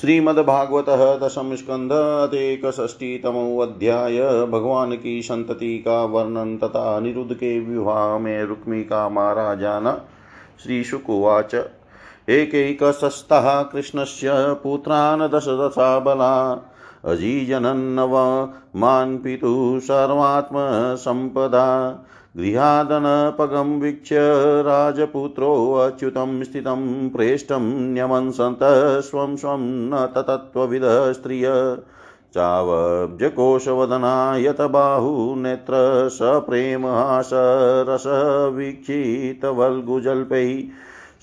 श्रीमद्भागवत दशम स्कंद अध्याय भगवान की संतति का वर्णन तथा अनिरुद्ध के विवाह में रुक्मी का मारा जाना श्रीशुकुवाच। एकैकशस्तः कृष्णस्य पुत्रान् दशदशा बला। अजीजनन्नवमान् पितुः सर्वात्मसम्पदा। गृहादनपगं वीक्ष्य राजपुत्रोऽच्युतं स्थितं प्रेष्ठं न्यमंसन्त स्वं न ततत्त्वविदः स्त्रिय। चावब्जकोशवदना यत बाहुनेत्र सप्रेमहासरसवीक्षितवल्गुजल्पैः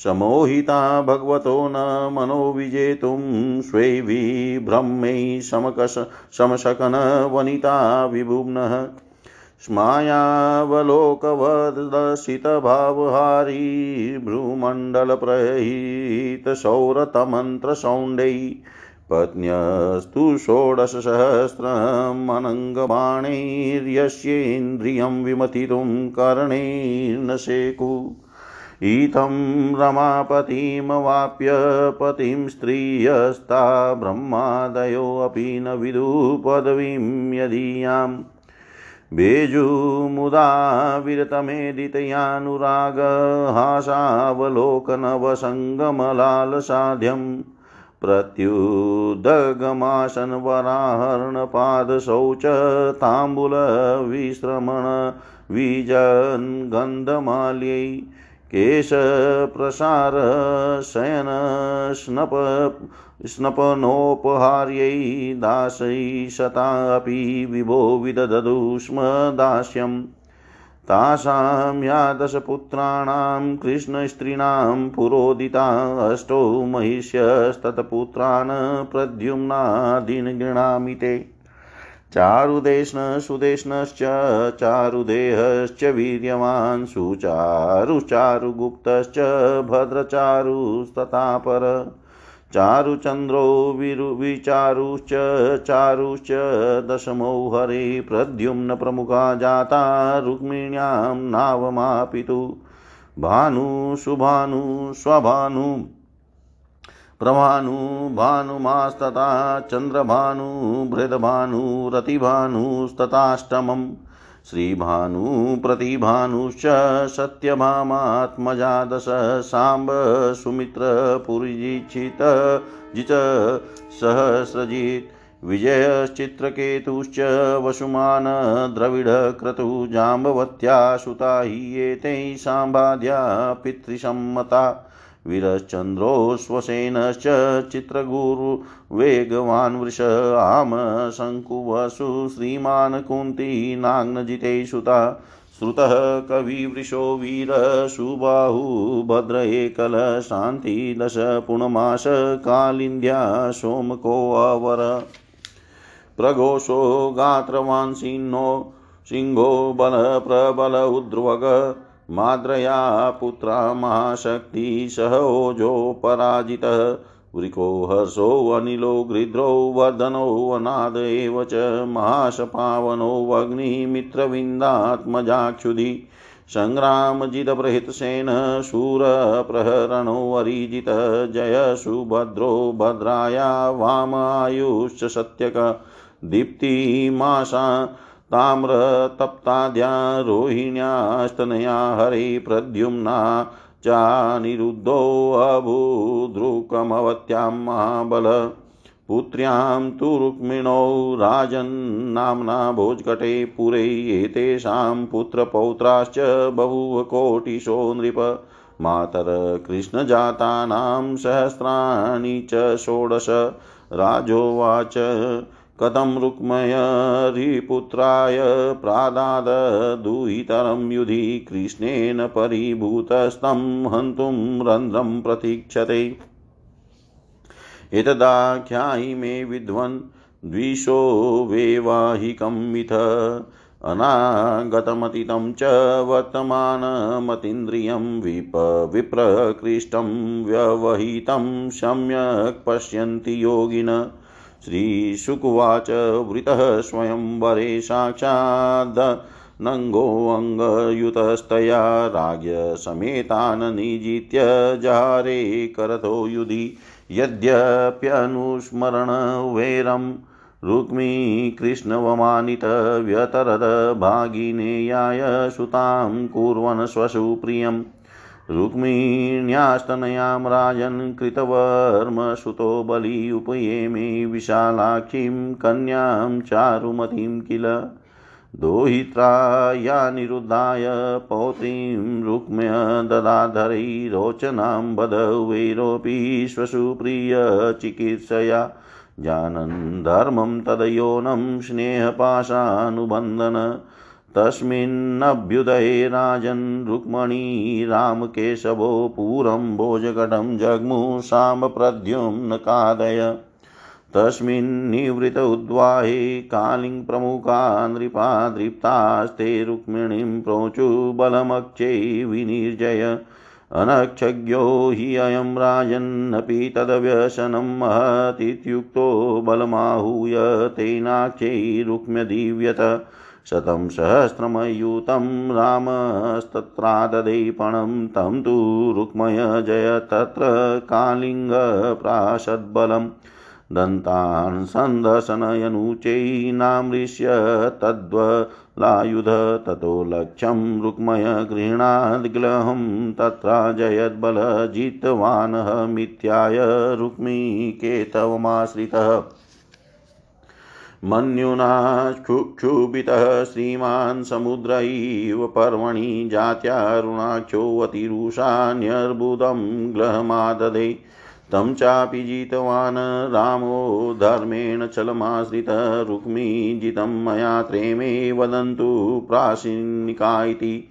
समोहिता भगवतो न मनो विजेतुं स्वेभिभ्रमैः समकश समशकनवनिता विभुम्नः। स्मायावलोकवदसितभावहारी भ्रूमण्डलप्रहितसौरतमन्त्रसौण्डै पत्न्यस्तु षोडशसहस्रमनङ्गबाणैर्यस्येन्द्रियं विमथितुं कर्णैर्न शेकु इत्थं रमापतिमवाप्य पतिं स्त्रियस्ता ब्रह्मादयोऽपि न विदुः पदवीं यदीयाम् बेजुमुदा विरतमेदितयानुरागहासावलोकनवसङ्गमलालसाध्यम् प्रत्युदगमासनवराहरणपादशौच ताम्बूलविश्रमण विजन्गन्धमाल्यै केशप्रसारशयनस्नप स्नपनोपहार्यै दासै शतापि विभो विदधतु स्म दास्यम्। तासां या दशपुत्राणां, कृष्णस्त्रीणां पुरोदिता अष्टौ महिष्यस्तत्पुत्रान् प्रद्युम्नादीन् गृणामि ते। चारुदेष्णसुदेष्णश्च, चारुदेहश्च वीर्यवान्, सुचारुचारुगुप्तश्च भद्रचारुस्तथापर। चारुचन्द्रो विचारुश्च, चारुश्च दशमो हरे प्रद्युम्न प्रमुखा जाता, रुक्मिण्यां नावमापितु। भानु सुभानु स्वभानु प्रभानु भानुमास्तथा चन्द्रभानु बृहद्भानुरतिभानुस्तथाष्टमम् श्रीभानुप्रतिभानुश्च सत्यभामात्मजा दश साम्ब सुमित्रपुरीजित जिच, सहस्रजित्, विजयश्चित्रकेतुश्च वसुमान् द्रविडक्रतु जाम्बवत्या, सुता हि एते साम्बाद्या पितृसम्मता। वीरश्चन्द्रोऽश्वसेनश्च चित्रगुरुवेगवान् वृष आम शङ्कुवसु श्रीमान् कुन्तीनाग्नजिते सुता श्रुतः कविवृषो वीरसुबाहुभद्र एकल शान्तिदश पुनमास कालिन्द्या सोमकोऽवर प्रघोषो गात्रवान् सिंहो सिंहो बलप्रबल उद्र्वग माद्रया पुत्रा महाशक्ति सह ओजोपराजितः वृको हर्षोऽनिलो गृध्रो वर्धनो अनाद एव च महाशपावनोऽग्निमित्रविन्दात्मजाक्षुधि सङ्ग्रामजितबृहत्सेन शूरप्रहरणोऽरिजित जय सुभद्रो भद्राया वामायुश्च सत्यक। दीप्तिमाशा ताम्रतप्ताद्या रोहिण्यास्तनया हरे प्रद्युम्ना चानिरुद्धोऽभूदृकमवत्यां महाबल। पुत्र्यां तु रुक्मिणौ राजन्नाम्ना भोजकटे पुरे एतेषां पुत्रपौत्राश्च बभूव कोटिशो नृप मातरकृष्णजातानां सहस्राणि च षोडश। राजोवाच कथं रुक्मयरिपुत्राय प्रादाददुहितरं युधि कृष्णेन परिभूतस्तं हन्तुं रन्ध्रं प्रतीक्षते। एतदाख्यायि मे विद्वन् द्विषो वैवाहिकमिथ अनागतमतीतं च वर्तमानमतीन्द्रियं विप विप्रकृष्टं व्यवहितं सम्यक् पश्यन्ति योगिन। श्रीशुकुवाच वृतः स्वयंवरे साक्षाद् नङ्गोऽङ्गयुतस्तया राज्ञसमेतान् निजित्य जारे करतो युधि। यद्यप्यनुस्मरण वैरं रुक्मी कृष्णवमानितव्यतरद भागिनेयाय सुतां कुर्वन् स्वसुप्रियम्। रुक्मिण्यास्तनयां राजन् कृतवर्मसुतो बलि उपयेमे विशालाक्षीं कन्यां चारुमतीं किल दोहित्रा निरुद्धाय पौत्रीं रुक्म्य ददाधरैरोचनां बधवैरोऽपि श्वशुप्रियचिकित्सया जानन् धर्मं तदयोनं स्नेहपाशानुबन्धन तस्मिन्नभ्युदये राजन् रुक्मणी रामकेशवो पुरं भोजकटं जग्मुषामप्रद्युम्नकादय तस्मिन्निवृत उद्वाहे कालिङ्प्रमुखा नृपा दृप्तास्ते रुक्मिणीं प्रोचु बलमक्षै विनिर्जय। अनक्षज्ञो हि अयं राजन्नपि तदव्यसनं महतीत्युक्तो बलमाहूय तेनाक्षै रुक्म्यदीव्यत। शतं सहस्रमयुतं रामस्तत्राददे पणं तं तु रुक्मय जय तत्र कालिङ्गप्राशद्बलम् दन्तान् सन्दशनयनुचैनामृश्य तद्वलायुध ततो लक्ष्यं रुक्मय गृह्णाद्ग्लहं तत्र जयद्बलजितवानः मिथ्याय रुक्मीकेतवमाश्रितः। मन्युना क्षुक्षुभितः श्रीमान् समुद्र इव पर्वणि जात्यारुणाक्षोऽतिरुषान्यर्बुदं ग्लहमाददे तं चापि जितवान् रामो धर्मेण चलमाश्रितः रुक्मी जितं मया त्रेमे वदन्तु प्राशिनिका इति।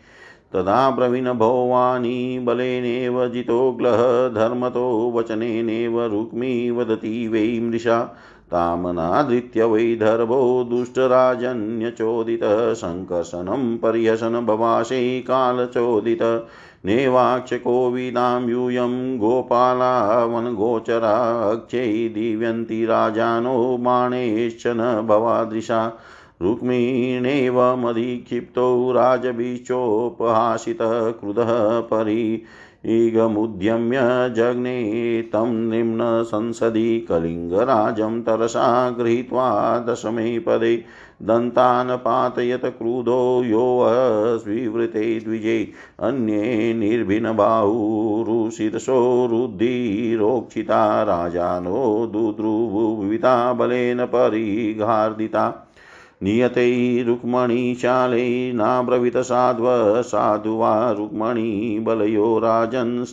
तदा ब्रवीणभौवानी बलेनेव जितोग्लः धर्मतो वचनेनेव रुक्मी वदति वै मृषा। तामनाधृत्य वैधर्भो दुष्टराजन्यचोदितः सङ्कर्षणं पर्यसन भवाशै कालचोदित। नेवाक्षकोविदां यूयं गोपालावनगोचराक्षै दिव्यन्ति राजानो बाणेश्च न भवादृशा। रुक्मिणेवमधिक्षिप्तो राजबीचोपहासितः क्रुधः परि ईगमुद्यम्य जग्ने तं निम्नसंसदि कलिङ्गराजं तरसा गृहीत्वा दशमे पदे दन्तान् पातयत क्रुधो योऽस्विवृते द्विजे अन्ये निर्भिन्नबाहुरुशिरसो रुद्धिरोक्षिता राजानो दुद्रुवुविता बलेन परिघार्दिता नियते रुक्मणीशाले साध्व। साधु वा रुक्मणी बलयो राजन्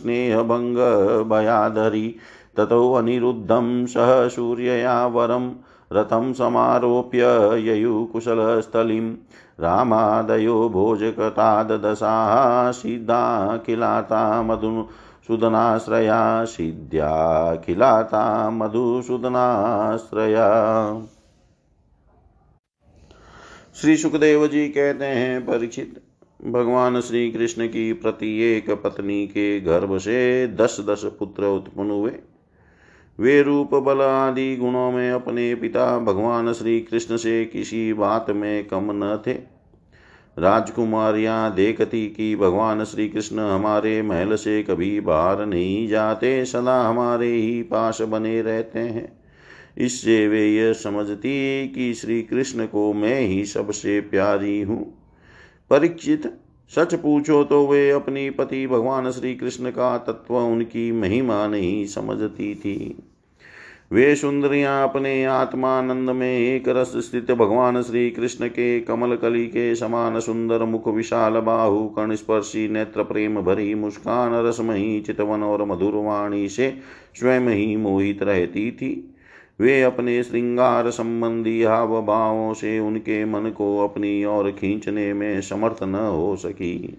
ततो अनिरुद्धं सह सूर्यया वरं रथं समारोप्य ययुकुशलस्थलीं। रामादयो भोजकताददशाः सिद्धाखिलाता मधु सुदनाश्रया सिद्ध्याखिलाता मधुसूदनाश्रया श्री सुखदेव जी कहते हैं परीक्षित भगवान श्री कृष्ण की प्रत्येक पत्नी के गर्भ से दस दस पुत्र उत्पन्न हुए। वे रूप बल आदि गुणों में अपने पिता भगवान श्री कृष्ण से किसी बात में कम न थे। राजकुमारियाँ देखती कि भगवान श्री कृष्ण हमारे महल से कभी बाहर नहीं जाते, सदा हमारे ही पास बने रहते हैं। इससे वे यह समझती कि श्री कृष्ण को मैं ही सबसे प्यारी हूँ। परीक्षित सच पूछो तो वे अपनी पति भगवान श्री कृष्ण का तत्व उनकी महिमा नहीं समझती थी। वे सुंदरियाँ अपने आत्मानंद में एक रस स्थित भगवान श्री कृष्ण के कमल कली के समान सुंदर मुख, विशाल बाहु कर्ण स्पर्शी, नेत्र प्रेम भरी, मुस्कान रसमही चितवन और मधुरवाणी से स्वयं ही मोहित रहती थी। वे अपने श्रृंगार संबंधी हाव भावों से उनके मन को अपनी ओर खींचने में समर्थ न हो सकी।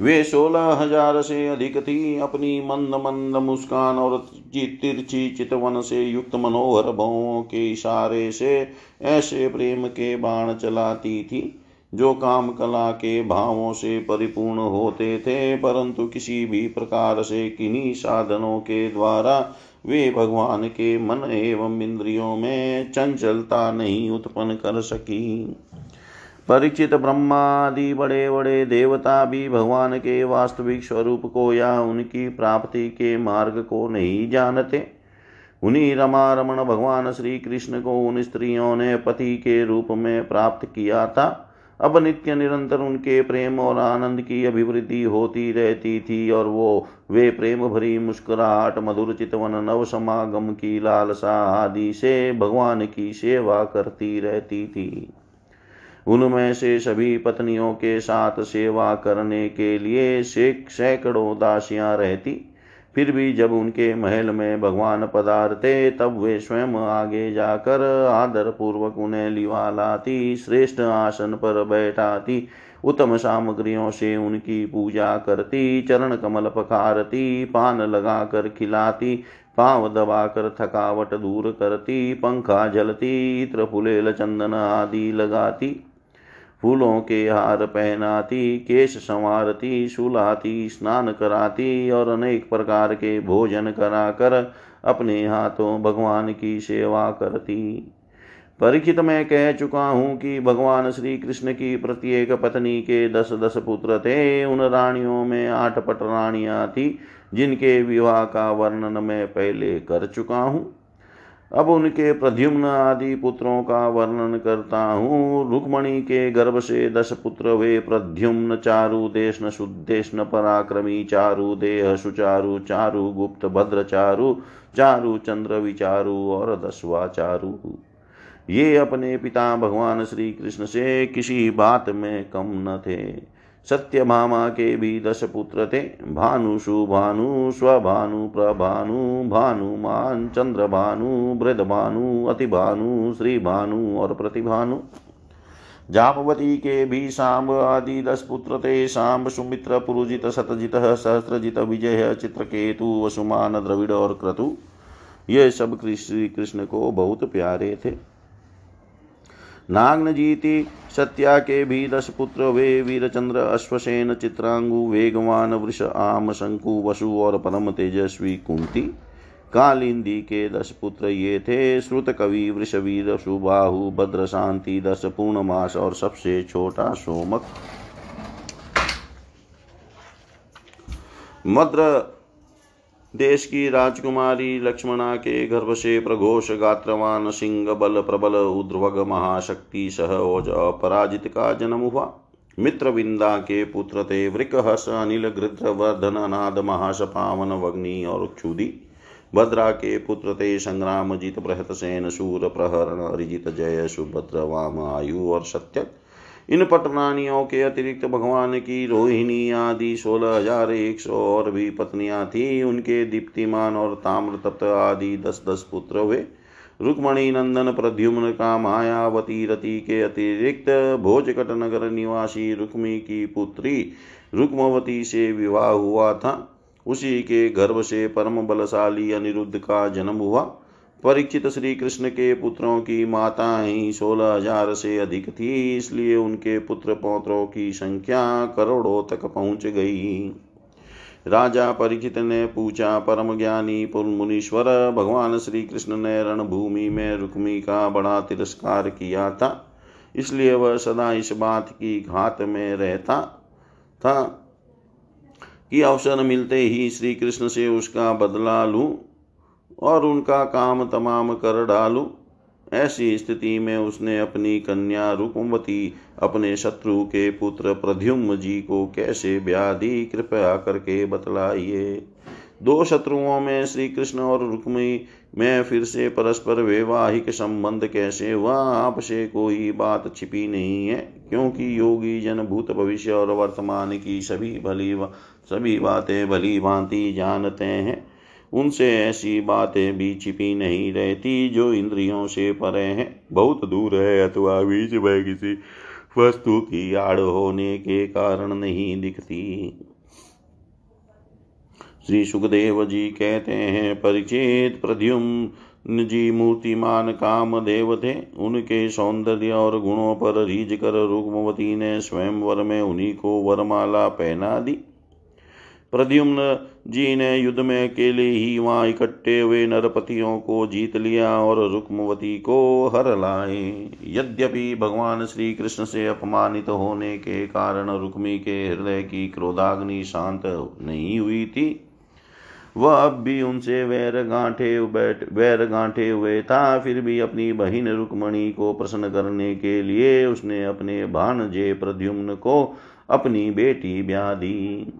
वे सोलह हज़ार से अधिक थी, अपनी मंद मंद मुस्कान और तिरछी चितवन से युक्त मनोहर भावों के इशारे से ऐसे प्रेम के बाण चलाती थी, जो काम कला के भावों से परिपूर्ण होते थे, परंतु किसी भी प्रकार से किन्हीं साधनों के द्वारा वे भगवान के मन एवं इंद्रियों में चंचलता नहीं उत्पन्न कर सकी। परीक्षित ब्रह्मादि बड़े बड़े देवता भी भगवान के वास्तविक स्वरूप को या उनकी प्राप्ति के मार्ग को नहीं जानते। उन्हीं रमा रमण भगवान श्री कृष्ण को उन स्त्रियों ने पति के रूप में प्राप्त किया था। अब नित्य निरंतर उनके प्रेम और आनंद की अभिवृद्धि होती रहती थी और वो, वे प्रेम भरी मुस्कुराहट, मधुर चितवन, नव समागम की लालसा आदि से भगवान की सेवा करती रहती थी। उनमें से सभी पत्नियों के साथ सेवा करने के लिए सैकड़ों दासियाँ रहती फिर भी जब उनके महल में भगवान पधारते, तब वे स्वयं आगे जाकर आदर पूर्वक उन्हें लिवा लाती, श्रेष्ठ आसन पर बैठाती, उत्तम सामग्रियों से उनकी पूजा करती, चरण कमल पकारती पान लगाकर खिलाती, पाँव दबाकर थकावट दूर करती, पंखा जलती, इत्र फुलेल चंदन आदि लगाती। फूलों के हार पहनाती, केश संवारती सुलाती स्नान कराती और अनेक प्रकार के भोजन कराकर अपने हाथों भगवान की सेवा करती। परीक्षित मैं कह चुका हूँ कि भगवान श्री कृष्ण की प्रत्येक पत्नी के दस दस पुत्र थे। उन रानियों में आठ पट रानियाँ थी, जिनके विवाह का वर्णन मैं पहले कर चुका हूँ। अब उनके प्रद्युम्न आदि पुत्रों का वर्णन करता हूँ। रुक्मणी के गर्भ से दस पुत्र वे प्रद्युम्न चारु देशन शुद्धेशन पराक्रमी चारु देह सुचारु चारु गुप्त भद्र चारु चारु चंद्र विचारु और दसवा चारु। ये अपने पिता भगवान श्री कृष्ण से किसी बात में कम न थे। सत्य भामा के भी दस पुत्र थे भानु सुभानु स्वभानु, प्रभानु भानुमान चंद्र भानु वृद भानु अति भानु श्री भानु और प्रतिभानु। जापवती के भी सांब आदि दस पुत्र थे सांब सुमित्र, पुरुजित, सतजित, सहस्रजित, विजय, चित्रकेतु, वसुमान, द्रविड़ और क्रतु। ये सब श्री कृष्ण को बहुत प्यारे थे। नाग्नजीति सत्या के भी दस पुत्र वे वीरचंद्र अश्वसेन चित्रांगु वेगवान वृष आम शंकु वसु और परम तेजस्वी कुंती। कालिंदी के दस पुत्र ये थे, श्रुत कवि, वृषवीर, सुबाहु भद्र शांति दस पूर्णमास और सबसे छोटा सोमक। मद्र देश की राजकुमारी लक्ष्मणा के गर्भ से प्रघोष गात्रवान सिंह बल प्रबल उद्रवग महाशक्ति सह ओज अपराजित का जन्म हुआ। मित्र विंदा के पुत्र थे वृक हस अनिल गृध्र वर्धन नाद महासपावन वग्नि और क्षुदी। भद्रा के पुत्र थे संग्राम जित बृहत सेन शूर प्रहरण अरिजित जय, सुभद्र, वाम, आयु और सत्यक इन पटरानियों के अतिरिक्त भगवान की रोहिणी आदि सोलह हज़ार एक सौ और भी पत्नियाँ थी। उनके दीप्तिमान और ताम्र तप्त आदि दस दस पुत्र हुए। रुक्मणी नंदन प्रद्युम्न का मायावती रति के अतिरिक्त भोजकट नगर निवासी रुक्मी की पुत्री रुक्मवती से विवाह हुआ था। उसी के गर्भ से परम बलशाली अनिरुद्ध का जन्म हुआ। परीक्षित श्री कृष्ण के पुत्रों की माता ही सोलह हज़ार से अधिक थी, इसलिए उनके पुत्र पौत्रों की संख्या करोड़ों तक पहुँच गई। राजा परीक्षित ने पूछा परम ज्ञानी मुनीश्वर भगवान श्री कृष्ण ने रणभूमि में रुक्मी का बड़ा तिरस्कार किया था, इसलिए वह सदा इस बात की घात में रहता था कि अवसर मिलते ही श्री कृष्ण से उसका बदला लूँ। और उनका काम तमाम कर डालू। ऐसी स्थिति में उसने अपनी कन्या रुकुमती अपने शत्रु के पुत्र प्रद्युम्न जी को कैसे ब्याह दी कृपया करके बतलाइए? दो शत्रुओं में श्री कृष्ण और रुक्मी, में फिर से परस्पर वैवाहिक संबंध कैसे हुआ? आपसे कोई बात छिपी नहीं है, क्योंकि योगी जन भूत भविष्य और वर्तमान की सभी भली सभी बातें भली भांति जानते हैं। उनसे ऐसी बातें भी छिपी नहीं रहती जो इंद्रियों से परे हैं। बहुत दूर है अथवा बीच में किसी वस्तु की आड़ होने के कारण नहीं दिखती। श्री सुखदेव जी कहते हैं, परिचित प्रद्युम जी मूर्तिमान काम देव थे। उनके सौंदर्य और गुणों पर रीझ कर रुक्मवती ने स्वयं वर में उन्हीं को वरमाला पहना दी। प्रद्युम्न जी ने युद्ध में अकेले ही वहाँ इकट्ठे हुए नरपतियों को जीत लिया और रुक्मवती को हर लाए। यद्यपि भगवान श्री कृष्ण से अपमानित होने के कारण रुक्मी के हृदय की क्रोधाग्नि शांत नहीं हुई थी, वह अब भी उनसे वैर गांठे बैठ वैर गांठे हुए था। फिर भी अपनी बहिन रुक्मणी को प्रसन्न करने के लिए उसने अपने भानजे प्रद्युम्न को अपनी बेटी ब्याह दी।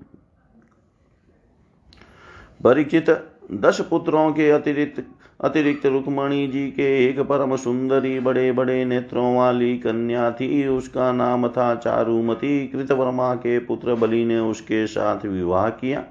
परीक्षित दस पुत्रों के अतिरिक्त अतिरिक्त रुक्मणी जी के एक परम सुंदरी बड़े बड़े नेत्रों वाली कन्या थी। उसका नाम था चारुमती। कृतवर्मा के पुत्र बलि ने उसके साथ विवाह किया।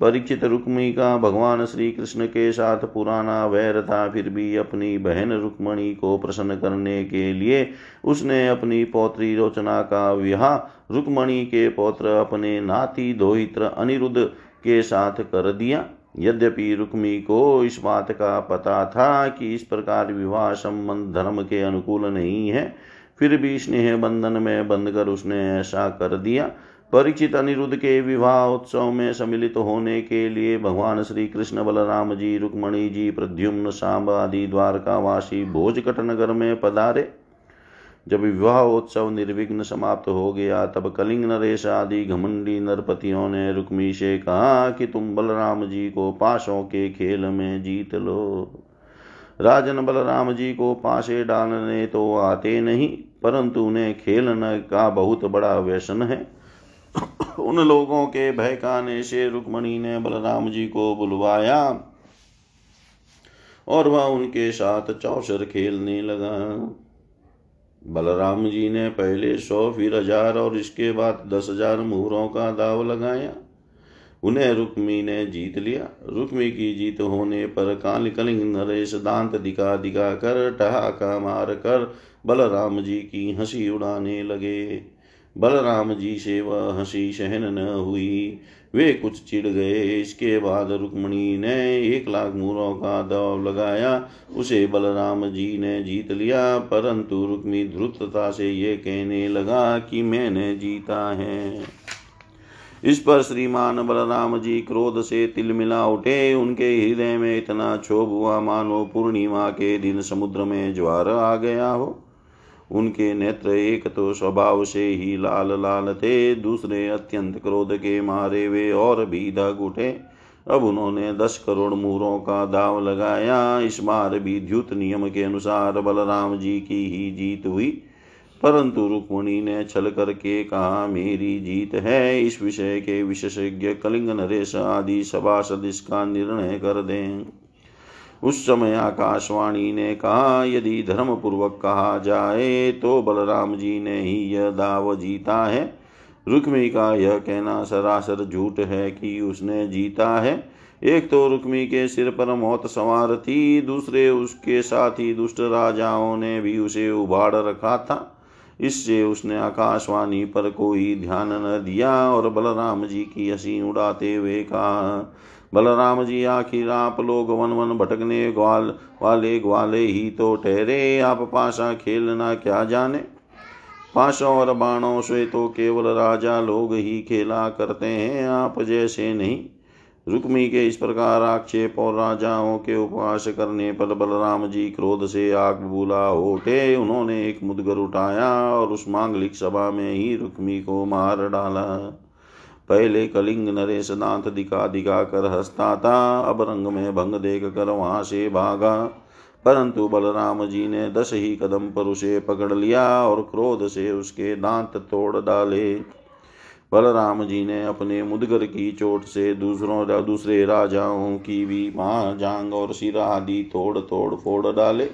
परीक्षित रुक्मी का भगवान श्री कृष्ण के साथ पुराना वैर था। फिर भी अपनी बहन रुक्मणी को प्रसन्न करने के लिए उसने अपनी पौत्री रोचना का विवाह, रुक्मणी के पौत्र अपने नाती दोहित्र अनिरुद्ध के साथ कर दिया। यद्यपि रुक्मी को इस बात का पता था कि इस प्रकार विवाह संबंध धर्म के अनुकूल नहीं है, फिर भी स्नेह बंधन में बंधकर उसने ऐसा कर दिया। परिचित अनिरुद्ध के विवाह उत्सव में सम्मिलित होने के लिए भगवान श्री कृष्ण बलराम जी, रुक्मणी जी, प्रद्युम्न, सांब आदि द्वारकावासी भोजकट नगर में पधारे। जब विवाह उत्सव निर्विघ्न समाप्त हो गया, तब कलिंग नरेश आदि घमंडी नरपतियों ने रुक्मी से कहा कि तुम बलराम जी को पाशों के खेल में जीत लो। राजन बलराम जी को पासे डालने तो आते नहीं, परंतु उन्हें खेलने का बहुत बड़ा व्यसन है। उन लोगों के बहकाने से रुक्मणी ने बलराम जी को बुलवाया और वह उनके साथ चौसर खेलने लगा। बलराम जी ने पहले सौ फिर हज़ार और इसके बाद दस हज़ार मुहरों का दाव लगाया। उन्हें रुक्मी ने जीत लिया। रुक्मी की जीत होने पर काल कलिंग नरेश दांत दिखा दिखा कर ठहाका मार कर बलराम जी की हँसी उड़ाने लगे। बलराम जी से वह हँसी सहन न हुई। वे कुछ चिढ़ गए। इसके बाद रुक्मणी ने एक लाख मूरों का दौड़ लगाया। उसे बलराम जी ने जीत लिया। परंतु रुक्मी ध्रुतता से ये कहने लगा कि मैंने जीता है। इस पर श्रीमान बलराम जी क्रोध से तिलमिला उठे। उनके हृदय में इतना क्षोभ हुआ, मानो पूर्णिमा के दिन समुद्र में ज्वार आ गया हो। उनके नेत्र एक तो स्वभाव से ही लाल लाल थे, दूसरे अत्यंत क्रोध के मारे वे और भी दग उठे। अब उन्होंने दस करोड़ मूरों का दाव लगाया। इस बार भी द्युत नियम के अनुसार बलराम जी की ही जीत हुई। परंतु रुक्मणी ने छल करके कहा, मेरी जीत है। इस विषय विशे के विशेषज्ञ कलिंग नरेश आदि सभासद इसका निर्णय कर दें। उस समय आकाशवाणी ने कहा, यदि धर्म पूर्वक कहा जाए तो बलराम जी ने ही यह दाव जीता है। रुक्मी का यह कहना सरासर झूठ है कि उसने जीता है। एक तो रुक्मी के सिर पर मौत सवार थी, दूसरे उसके साथ ही दुष्ट राजाओं ने भी उसे उबाड़ रखा था। इससे उसने आकाशवाणी पर कोई ध्यान न दिया और बलराम जी की हँसी उड़ाते हुए कहा बलराम जी आखिर आप लोग वन वन भटकने ग्वाल वाले ग्वाले ही तो ठहरे। आप पाशा खेलना क्या जाने? पाशों और बाणों से तो केवल राजा लोग ही खेला करते हैं, आप जैसे नहीं। रुक्मी के इस प्रकार आक्षेप और राजाओं के उपवास करने पर बलराम जी क्रोध से आग बुला उठे। उन्होंने एक मुदगर उठाया और उस मांगलिक सभा में ही रुक्मी को मार डाला। पहले कलिंग नरेश दांत दिखा दिखा कर हंसता था। अब रंग में भंग देख कर वहाँ से भागा। परंतु बलराम जी ने दस ही कदम पर उसे पकड़ लिया और क्रोध से उसके दांत तोड़ डाले। बलराम जी ने अपने मुदगर की चोट से दूसरों दूसरे राजाओं की भी माँ जांग और सिरा आदि तोड़ तोड़ फोड़ डाले।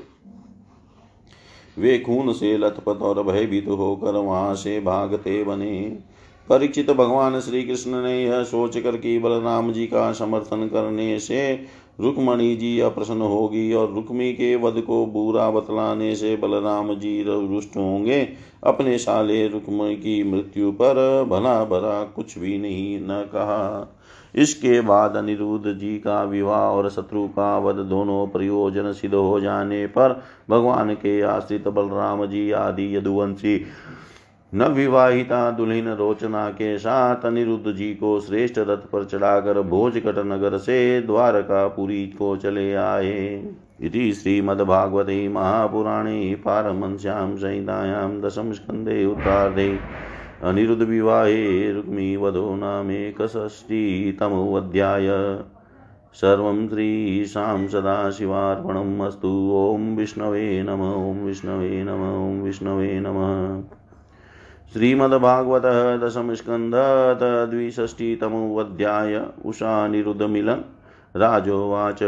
वे खून से लथपथ और भयभीत होकर वहाँ से भागते बने। परीक्षित भगवान श्री कृष्ण ने यह सोच कर कि बलराम जी का समर्थन करने से रुक्मणी जी अप्रसन्न होगी और रुक्मी के वध को बुरा बतलाने से बलराम जी रुष्ट होंगे। अपने साले रुक्म की मृत्यु पर भला भरा कुछ भी नहीं न कहा। इसके बाद अनिरुद्ध जी का विवाह और शत्रु का वध दोनों प्रयोजन सिद्ध हो जाने पर भगवान के आश्रित बलराम जी आदि यदुवंशी नवविवाहिता दुल्हन रोचना के साथ अनिरुद्ध जी को श्रेष्ठ रथ पर चढ़ाकर भोजकट नगर से द्वारकापुरी को चले आए। इति श्रीमद्भागवते महापुराणे पारमंस्यां संहितायां दशमस्कन्धे उत्तरार्धे। अनिरुद्धविवाहे रुक्मिवधो नामेकषष्टितमोऽध्याय सर्वं श्रीशां सदाशिवार्पणम् अस्तु। ॐ विष्णवे नम, ॐ विष्णवे नम, ॐ विष्णवे नमः। श्रीमद्भागवत दशमस्कन्धत द्विषष्टितमोऽध्याय उषानिरुद्धमिलन राजोवाच।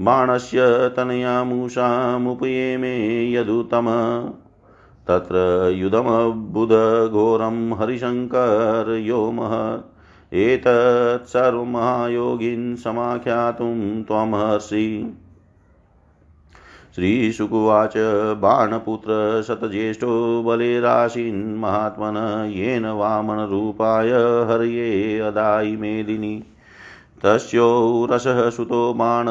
बाणस्य तनयामुषामुपयेमे यदुतम तत्र युधमबुधघोरं हरिशङ्कर्योमः एतत् सर्वमहायोगिन् समाख्यातुं त्वमहर्षि। श्रीशुकुवाच बाणपुत्र शतज्येष्ठो बलिराशीन्महात्मन येन वामनरूपाय हर्ये अदायि मेदिनी। तस्यो रसः सुतो बाण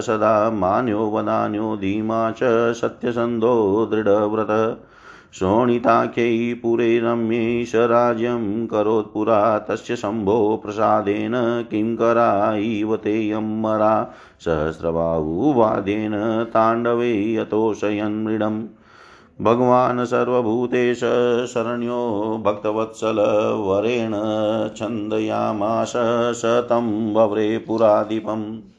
सदा मान्यो वदान्यो धीमा च सत्यसन्धो दृढव्रतः। शोणिताख्यै पुरे रम्यै स राज्यं करोत्पुरा तस्य शम्भो प्रसादेन किं करा इव तेयमरा सहस्रबाहुवादेन ताण्डवे यतोषयन् मृडम्। भगवान् सर्वभूतेश शरण्यो भक्तवत्सल वरेण छन्दयामाश स तं वव्रे पुराधिपम्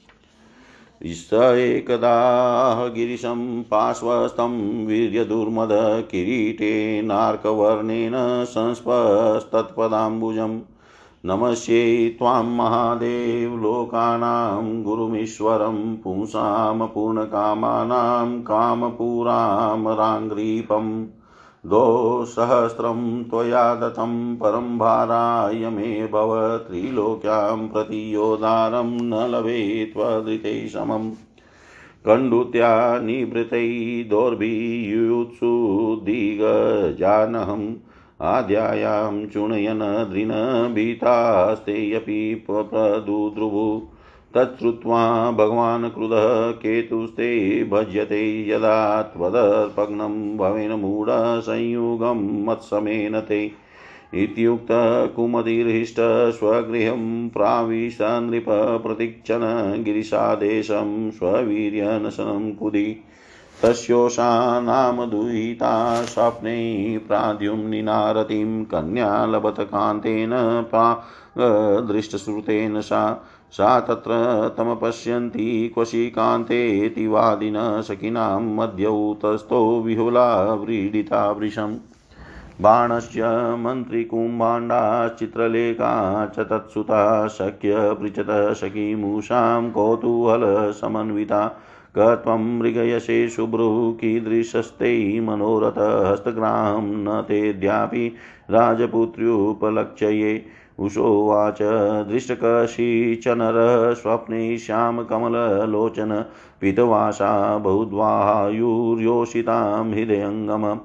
स एकदाह गिरिशं पार्श्वस्थं वीर्यदुर्मदकिरीटेनार्कवर्णेन संस्पस्तत्पदाम्बुजम् नमस्ये त्वां महादेव लोकानां गुरुमीश्वरं पुंसां पूर्णकामानां कामपुरां दोसहस्रं त्वया दत्तं परं भाराय मे भव त्रिलोक्यां प्रति योदारं न लभे त्वदृते समम् कण्डुत्या निवृतै दोर्भियुत्सु दिगजानहम्, आद्यायां चुणयन् दृढभीतास्तेऽपि प्रदुद्रुवु। तच्छ्रुत्वा भगवान् क्रुधः केतुस्ते भज्यते यदा त्वदर्पग्नं भवेन मूढसंयुगं मत्समेन ते। इत्युक्तकुमतिर्हिष्ट स्वगृहं प्राविश नृप प्रतीक्षण गिरिशादेशं स्ववीर्यनशनं कुदि। तस्योषा नाम दुहिता स्वप्ने प्राद्युम्निनारतिं कन्या लभत कान्तेन दृष्टश्रुतेन सा। सा तत्र तमपश्यन्ती क्वशी कान्तेति वादिन सखिनां मध्यौतस्थो विहुला व्रीडिता वृशम् बाणस्य मन्त्रिकुम्भाण्डाश्चित्रलेखा च तत्सुता शक्यपृचत सखीमूषां कौतूहलसमन्विता क त्वं मृगयसे शुभ्रुः कीदृशस्ते मनोरथहस्तग्राहं न तेऽद्यापि राजपुत्र्युपलक्ष्ये उषोवाच दृष्टकशीचनरः स्वप्ने श्यामकमललोचन पितवासा बहुद्वायुर्योषितां हृदयङ्गम।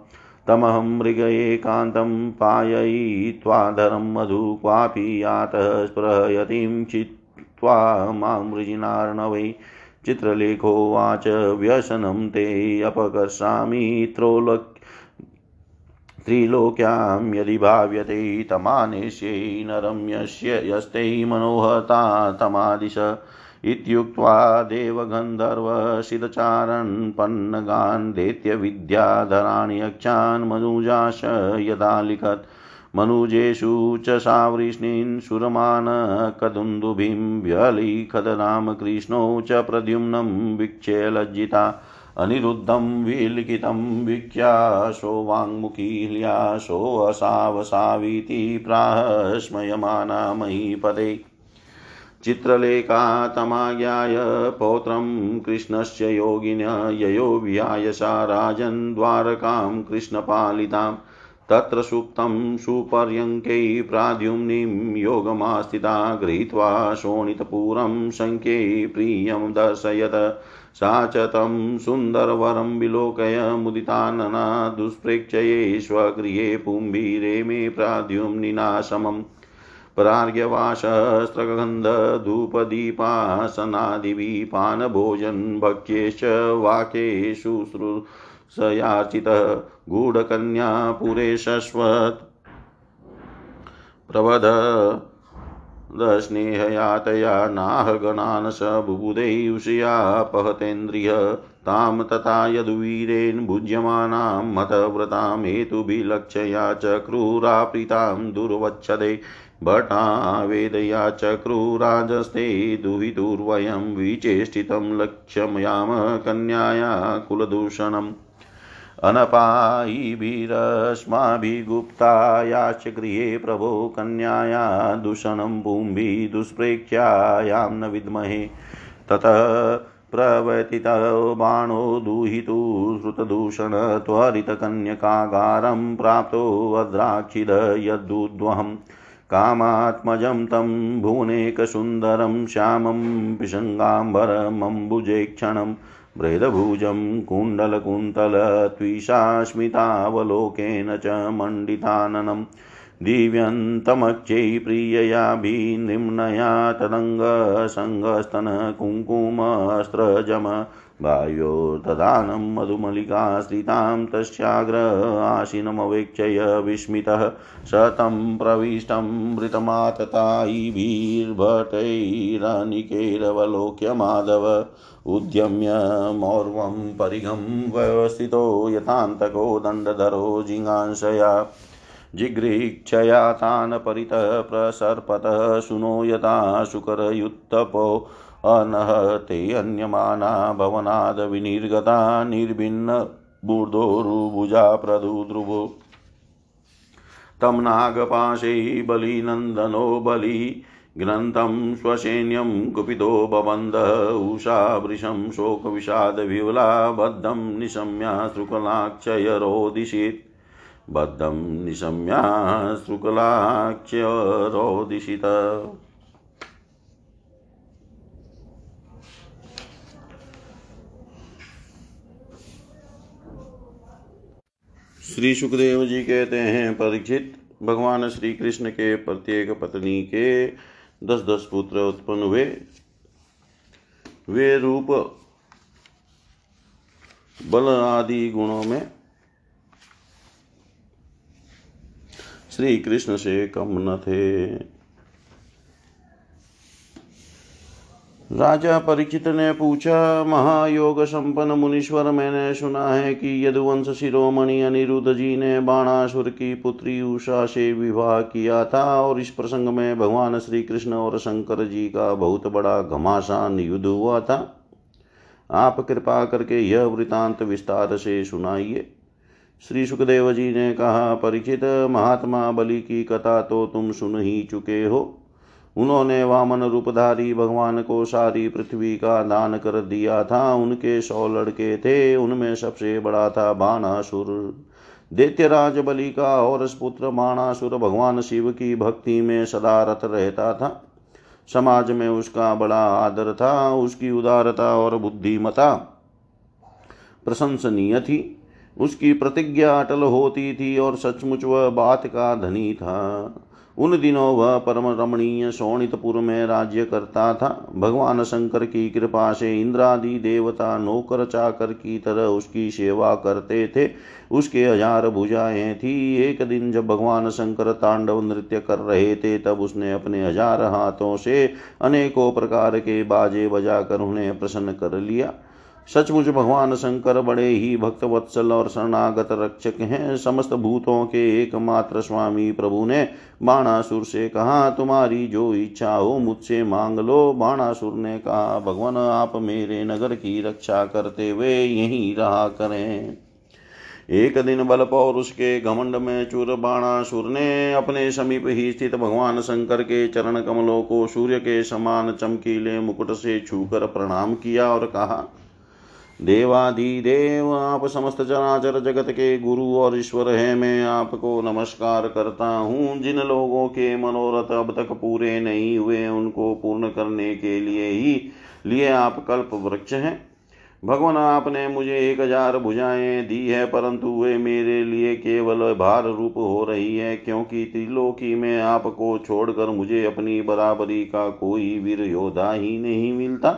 तमहं मृगयेकान्तं पाययित्वाधरं मधु क्वापि यातः स्पृहयतिं चित्वा माँ मृजिनार्णवै। चित्रलेखोवाच, व्यसनं ते अपकर्षामि, त्रोलोक् त्रिलोक्यां यदि भाव्यते तमानेष्यै नरं यस्य यस्ते मनोहता तमादिश इत्युक्त्वा देवगन्धर्वशिदचारन् पन्नगान् दैत्यविद्याधराणि यक्षान् मनुजाश यदा लिखत् मनुजेषु च सावृष्णीन् सुरमानकदुन्दुभिं व्यलिखदरामकृष्णौ च प्रद्युम्नं वीक्ष्य लज्जिता। अनिरुद्धं विलिखितं वीक्ष्याशो वाङ्मुखील्याशोऽसावसावीति प्राह स्मयमाना महीपदे चित्रलेखा तमाज्ञाय पौत्रं कृष्णस्य योगिन ययो विहाय सा राजन् द्वारकां कृष्णपालिताम् तत्र सुप्तं सुपर्यङ्कै प्राद्युम्निं योगमास्थिता गृहीत्वा शोणितपुरं शङ्ख्ये प्रियं दर्शयत। सा च तं सुन्दरवरं विलोकय मुदितानना दुष्प्रेक्षये स्वगृहे पुम्बीरे मे प्राद्युम्निनाशमम् परार्घ्यवासस्त्रगन्धधूपदीपासनादिभिः पानभोजन भक्ष्येश्च वाक्ये शुश्रू स याचितः गूढकन्या पुरे शश्वत् प्रवद दस्नेहयातया नाह गणान् स बुबुधैषया पहतेन्द्रिय। तां तथा यदुवीरेण भुज्यमानां मतव्रतां हेतुभिलक्षया च क्रूराप्रीतां दुर्वच्छदे। भटा वेदया चक्रुराजस्ते दुहितुर्वयं विचेष्टितं लक्ष्यमयाम कन्याया कुलदूषणम्। अनपायिभिरस्माभिगुप्तायाश्च गृहे प्रभो कन्याया दूषणं पुंभि दुष्प्रेक्ष्यायां न विद्महे। ततः प्रवर्तितो बाणो दुहितु श्रुतदूषण त्वरितकन्यकागारं प्राप्तोऽद्राक्षिद यद्दुद्वहम् कामात्मजं तं भुवनेकसुन्दरं श्यामं पिशङ्गाम्बरमम्बुजेक्षणम् बृहद्भुजं कुण्डलकुन्तलत्विषास्मितावलोकेन च मण्डिताननं दिव्यन्तमक्षै प्रिययाभिनिम्नया तदङ्गसङ्गस्तनकुङ्कुमस्त्रजम वायोर्ददानं मधुमलिकाश्रितां तस्याग्र आशिनमवेक्षय विस्मितः स तं प्रविष्टं मृतमाततायिभिर्भटैरनिकेरवलोक्य माधव उद्यम्य मौर्वं परिघं व्यवस्थितो यथान्तको दण्डधरो जिगांशया जिगृक्षया तान् परितः प्रसर्पतः, शुनो यथा शुकरयुत्तपो। अनः ते अन्यमाना भवनाद् विनिर्गता, निर्भिन्न बूर्धोरुभुजा प्रदुद्रुवो। तं नागपाशैः बलिनन्दनो बली ग्रन्थं स्वसैन्यं कुपितो बबन्धः उषावृशं शोकविषादविवला बद्धं निशम्या शुक्लाक्षयरोदिषित्। बद्धं निशम्या शुक्लाक्षयरोदिषित। श्री सुखदेव जी कहते हैं, परीक्षित, भगवान श्री कृष्ण के प्रत्येक पत्नी के दस दस पुत्र उत्पन्न हुए। वे रूप बल आदि गुणों में श्री कृष्ण से कम न थे। राजा परिचित ने पूछा, महायोग संपन्न मुनीश्वर, मैंने सुना है कि यदुवंश शिरोमणि अनिरुद्ध जी ने बाणासुर की पुत्री उषा से विवाह किया था और इस प्रसंग में भगवान श्री कृष्ण और शंकर जी का बहुत बड़ा घमासान युद्ध हुआ था। आप कृपा करके यह वृतांत विस्तार से सुनाइए। श्री सुखदेव जी ने कहा, परिचित महात्मा बलि की कथा तो तुम सुन ही चुके हो। उन्होंने वामन रूपधारी भगवान को सारी पृथ्वी का दान कर दिया था। उनके सौ लड़के थे। उनमें सबसे बड़ा था बाणासुर। दैत्यराज बलि का और पुत्र बाणासुर भगवान शिव की भक्ति में सदा रत रहता था। समाज में उसका बड़ा आदर था। उसकी उदारता और बुद्धिमता प्रशंसनीय थी। उसकी प्रतिज्ञा अटल होती थी और सचमुच वह बात का धनी था। उन दिनों वह परम रमणीय शोणितपुर में राज्य करता था। भगवान शंकर की कृपा से इंद्रादि देवता नौकर चाकर की तरह उसकी सेवा करते थे। उसके हज़ार भुजाएँ थी। एक दिन जब भगवान शंकर तांडव नृत्य कर रहे थे, तब उसने अपने हज़ार हाथों से अनेकों प्रकार के बाजे बजाकर उन्हें प्रसन्न कर लिया। सचमुच भगवान शंकर बड़े ही भक्त वत्सल और शरणागत रक्षक हैं। समस्त भूतों के एकमात्र स्वामी प्रभु ने बाणासुर से कहा, तुम्हारी जो इच्छा हो मुझसे मांग लो। बाणासुर ने कहा, भगवान, आप मेरे नगर की रक्षा करते हुए यहीं रहा करें। एक दिन बल पौरुष उसके घमंड में चूर बाणासुर ने अपने समीप ही स्थित भगवान शंकर के चरण कमलों को सूर्य के समान चमकीले मुकुट से छूकर प्रणाम किया और कहा देवाधिदेव, आप समस्त चराचर जगत के गुरु और ईश्वर है। मैं आपको नमस्कार करता हूँ। जिन लोगों के मनोरथ अब तक पूरे नहीं हुए, उनको पूर्ण करने के लिए ही लिए आप कल्प वृक्ष हैं। भगवान, आपने मुझे एक हज़ार भुजाएँ दी है, परंतु वे मेरे लिए केवल भार रूप हो रही है, क्योंकि त्रिलोकी में आपको छोड़कर मुझे अपनी बराबरी का कोई वीर योद्धा ही नहीं मिलता,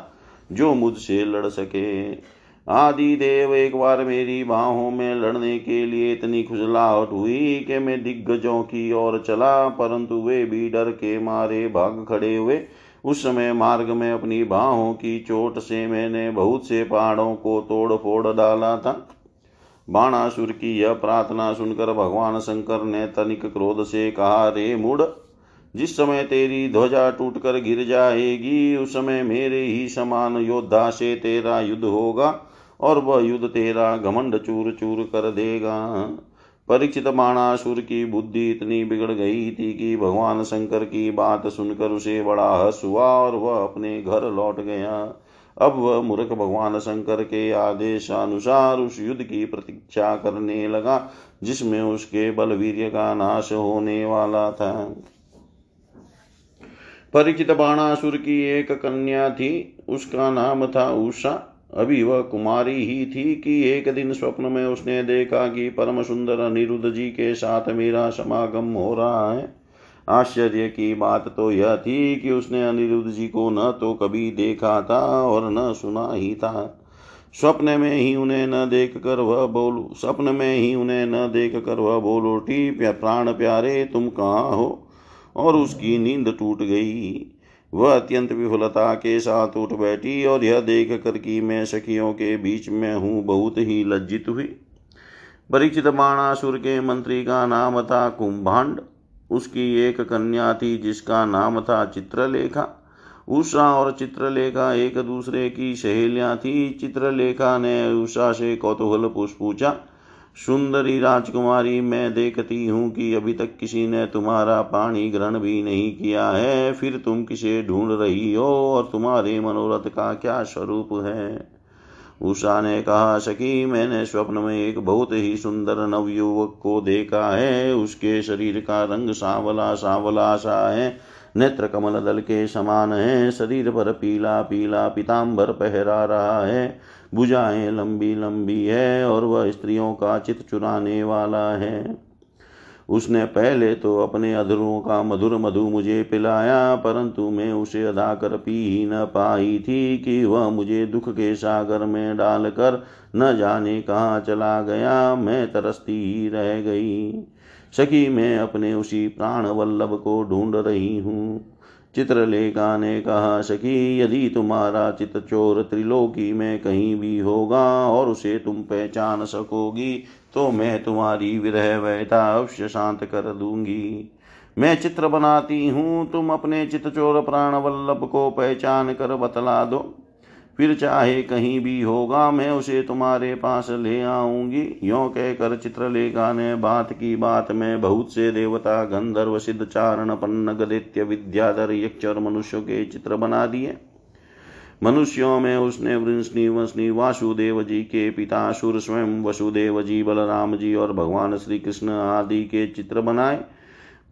जो मुझसे लड़ सके। आदि देव एक बार मेरी बाहों में लड़ने के लिए इतनी खुजलाहट हुई कि मैं दिग्गजों की ओर चला, परंतु वे भी डर के मारे भाग खड़े हुए। उस समय मार्ग में अपनी बाहों की चोट से मैंने बहुत से पहाड़ों को तोड़ फोड़ डाला था। बाणासुर की यह प्रार्थना सुनकर भगवान शंकर ने तनिक क्रोध से कहा, रे मूड जिस समय तेरी ध्वजा टूटकर गिर जाएगी, उस समय मेरे ही समान योद्धा से तेरा युद्ध होगा। और वह युद्ध तेरा घमंड चूर चूर कर देगा। परीक्षित बाणासुर की बुद्धि इतनी बिगड़ गई थी कि भगवान शंकर की बात सुनकर उसे बड़ा हस हुआ और वह अपने घर लौट गया। अब वह मूर्ख भगवान शंकर के आदेश अनुसार उस युद्ध की प्रतीक्षा करने लगा, जिसमें उसके बलवीर्य का नाश होने वाला था। परिचित बाणासुर की एक कन्या थी, उसका नाम था उषा। अभी वह कुमारी ही थी कि एक दिन स्वप्न में उसने देखा कि परम सुंदर अनिरुद्ध जी के साथ मेरा समागम हो रहा है। आश्चर्य की बात तो यह थी कि उसने अनिरुद्ध जी को न तो कभी देखा था और न सुना ही था। स्वप्न में ही उन्हें न देख कर वह बोल, स्वप्न में ही उन्हें न देख कर वह बोल उठी प्राण प्यारे, तुम कहाँ हो? और उसकी नींद टूट गई। वह अत्यंत विफलता के साथ उठ बैठी और यह देख कर कि मैं सखियों के बीच में हूँ, बहुत ही लज्जित हुई। परीक्षित बाणासुर के मंत्री का नाम था कुंभांड। उसकी एक कन्या थी जिसका नाम था चित्रलेखा। उषा और चित्रलेखा एक दूसरे की सहेलियाँ थी। चित्रलेखा ने उषा से कौतूहल पूछा सुंदरी राजकुमारी, मैं देखती हूँ कि अभी तक किसी ने तुम्हारा पानी ग्रहण भी नहीं किया है। फिर तुम किसे ढूंढ रही हो और तुम्हारे मनोरथ का क्या स्वरूप है? उषा ने कहा सकी मैंने स्वप्न में एक बहुत ही सुंदर नवयुवक को देखा है। उसके शरीर का रंग सांवला सांवला सा है। नेत्र कमल दल के समान है। शरीर पर पीला पीला पीताम्बर पहरा रहा है। भुजाएँ लंबी लंबी है और वह स्त्रियों का चित चुराने वाला है। उसने पहले तो अपने अधरों का मधुर मधु मुझे पिलाया, परंतु मैं उसे अदा कर पी ही न पाई थी कि वह मुझे दुख के सागर में डालकर न जाने कहाँ चला गया। मैं तरसती ही रह गई। सखी, मैं अपने उसी प्राण वल्लभ को ढूंढ रही हूँ। चित्रलेखा ने कहा, सखी, यदि तुम्हारा चित चोर त्रिलोकी में कहीं भी होगा और उसे तुम पहचान सकोगी तो मैं तुम्हारी विरह वैता अवश्य शांत कर दूँगी। मैं चित्र बनाती हूँ, तुम अपने चित चोर प्राण वल्लभ को पहचान कर बतला दो। फिर चाहे कहीं भी होगा, मैं उसे तुम्हारे पास ले आऊँगी। यो कहकर चित्रलेखा ने बात की। बात में बहुत से देवता, गंधर्व सिद्ध चारण पन्न गदित्य विद्याधर यक्ष और मनुष्यों के चित्र बना दिए। मनुष्यों में उसने वृंशनी वंशनी, वासुदेव जी के पिता, सुर, स्वयं वसुदेव जी, बलराम जी और भगवान श्री कृष्ण आदि के चित्र बनाए।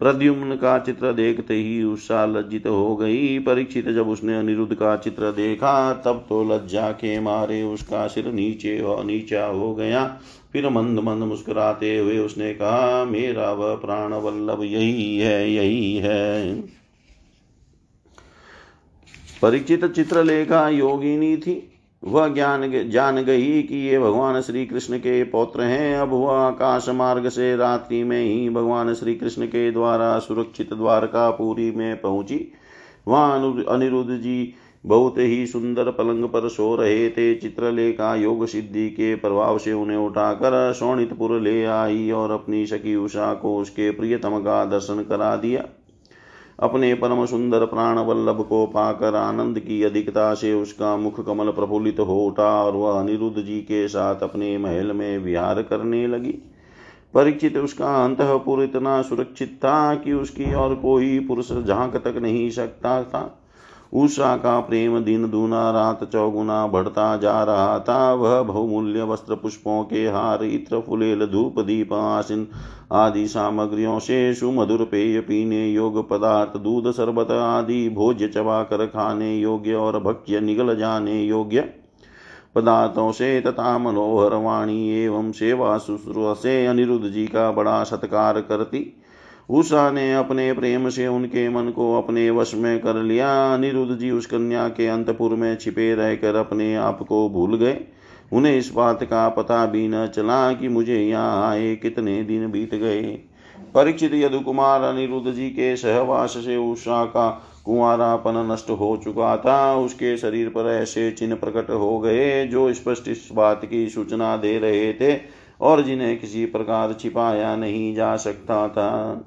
प्रद्युम्न का चित्र देखते ही उषा लज्जित हो गई। परीक्षित जब उसने अनिरुद्ध का चित्र देखा, तब तो लज्जा के मारे उसका सिर नीचे और नीचा हो गया। फिर मंद मंद मुस्कुराते हुए उसने कहा, मेरा वह प्राण वल्लभ यही है यही है। परीक्षित चित्रलेखा योगिनी थी। वह ज्ञान जान गई कि ये भगवान श्री कृष्ण के पौत्र हैं। अब वह आकाश मार्ग से रात्रि में ही भगवान श्री कृष्ण के द्वारा सुरक्षित द्वारकापुरी में पहुँची। वहाँ अनिरुद्ध जी बहुत ही सुंदर पलंग पर सो रहे थे। चित्रलेखा योग सिद्धि के प्रभाव से उन्हें उठाकर शोणितपुर ले आई और अपनी सखी उषा को उसके प्रियतम का दर्शन करा दिया। अपने परम सुंदर प्राण वल्लभ को पाकर आनंद की अधिकता से उसका मुख कमल प्रफुल्लित हो उठा और वह अनिरुद्ध जी के साथ अपने महल में विहार करने लगी। परीक्षित उसका अंतपुर इतना सुरक्षित था कि उसकी और कोई पुरुष झाँक तक नहीं सकता था। उषा का प्रेम दिन दूना रात चौगुना बढ़ता जा रहा था। वह बहुमूल्य वस्त्र पुष्पों के हार, इत्र, फुलेल, धूप दीप आसिन आदि सामग्रियों से सुमधुर पेय पीने योग पदार्थ, दूध, शरबत आदि, भोज्य चबा कर खाने योग्य और भक्ष्य निगल जाने योग्य पदार्थों से तथा मनोहर वाणी एवं सेवा शुश्रूष से अनिरुद्ध जी का बड़ा सत्कार करती उषा ने अपने प्रेम से उनके मन को अपने वश में कर लिया। अनिरुद्ध जी उस कन्या के अंतपुर में छिपे रहकर अपने आप को भूल गए। उन्हें इस बात का पता भी न चला कि मुझे यहाँ आए कितने दिन बीत गए। परीक्षित यदु कुमार अनिरुद्ध जी के सहवास से उषा का कुआरापन नष्ट हो चुका था। उसके शरीर पर ऐसे चिन्ह प्रकट हो गए जो स्पष्ट इस बात की सूचना दे रहे थे और जिन्हें किसी प्रकार छिपाया नहीं जा सकता था।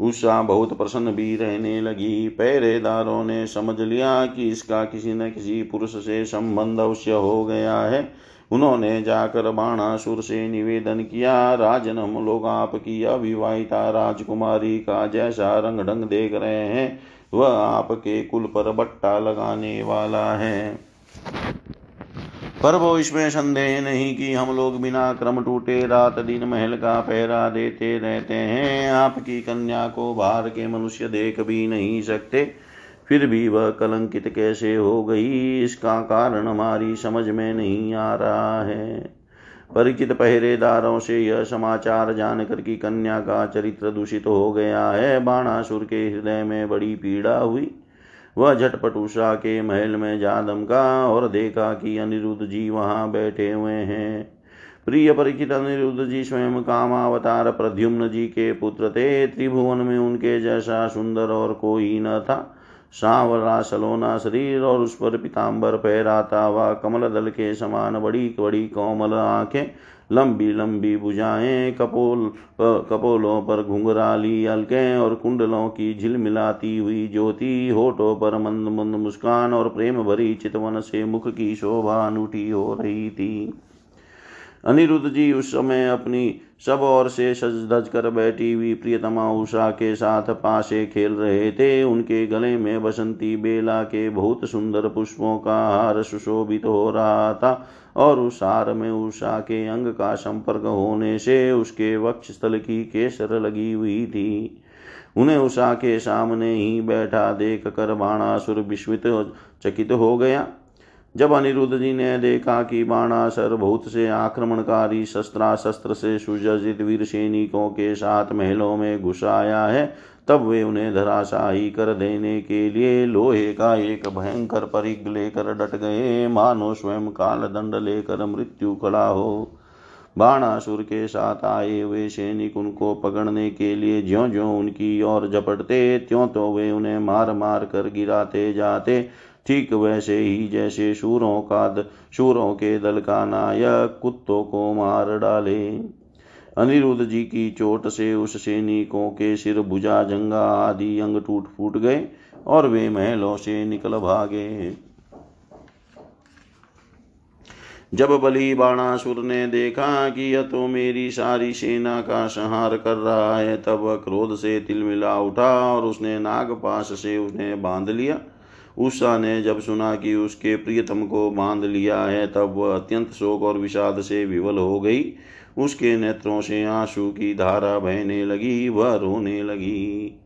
उषा बहुत प्रसन्न भी रहने लगी। पहरेदारों ने समझ लिया कि इसका किसी न किसी पुरुष से संबंध अवश्य हो गया है। उन्होंने जाकर बाणासुर से निवेदन किया, राजन, हम लोग आपकी अविवाहिता राजकुमारी का जैसा रंग ढंग देख रहे हैं, वह आपके कुल पर बट्टा लगाने वाला है। पर वो इसमें संदेह नहीं कि हम लोग बिना क्रम टूटे रात दिन महल का पहरा देते रहते हैं। आपकी कन्या को बाहर के मनुष्य देख भी नहीं सकते। फिर भी वह कलंकित कैसे हो गई? इसका कारण हमारी समझ में नहीं आ रहा है। परिचित पहरेदारों से यह समाचार जानकर कि कन्या का चरित्र दूषित हो गया है, बाणासुर के हृदय में बड़ी पीड़ा हुई। वह झटपट उषा के महल में जा दमका और देखा कि अनिरुद्ध जी वहाँ बैठे हुए हैं। प्रिय परिचित अनिरुद्ध जी स्वयं कामावतार प्रद्युम्न जी के पुत्र थे। त्रिभुवन में उनके जैसा सुंदर और कोई न था। सांवरा सलोना शरीर और उस पर पीताम्बर पहराता हुआ कमल दल के समान बड़ी बड़ी कोमल आँखें, लंबी लंबी भुजाएँ, कपोल कपोलों पर घुंघराली अलकें और कुंडलों की झिलमिलाती हुई ज्योति, होठों पर मंद मंद मुस्कान और प्रेम भरी चितवन से मुख की शोभा अनूठी हो रही थी। अनिरुद्ध जी उस समय अपनी सब ओर से सज धज कर बैठी हुई प्रियतमा उषा के साथ पासे खेल रहे थे। उनके गले में बसंती बेला के बहुत सुंदर पुष्पों का हार सुशोभित तो हो रहा था और उस हार में उषा के अंग का संपर्क होने से उसके वक्ष स्थल की केसर लगी हुई थी। उन्हें उषा के सामने ही बैठा देख कर बाणासुर विस्मित चकित हो गया। जब अनिरुद्ध जी ने देखा कि बाणासर बहुत से आक्रमणकारी शस्त्रा शस्त्र से सुजित वीर सैनिकों के साथ महलों में घुस आया है, तब वे उन्हें धराशाही कर देने के लिए लोहे का एक भयंकर परिग लेकर डट गए। मानो स्वयं काल दंड लेकर मृत्यु खड़ा हो। बाणासुर के साथ आए हुए सैनिक उनको पकड़ने के लिए ज्यो ज्यो उनकी ओर झपटते त्यों तो वे उन्हें मार मार कर गिराते जाते ठीक वैसे ही जैसे शूरों का शूरों के दल का नायक कुत्तों को मार डाले। अनिरुद्ध जी की चोट से उस सैनिकों के सिर भुजा जंगा आदि अंग टूट फूट गए और वे महलों से निकल भागे। जब बलि बाणासुर ने देखा कि यह तो मेरी सारी सेना का संहार कर रहा है, तब क्रोध से तिलमिला उठा और उसने नागपाश से उन्हें बाँध लिया। उषा ने जब सुना कि उसके प्रियतम को बाँध लिया है, तब वह अत्यंत शोक और विषाद से विवल हो गई। उसके नेत्रों से आँसू की धारा बहने लगी, वह रोने लगी।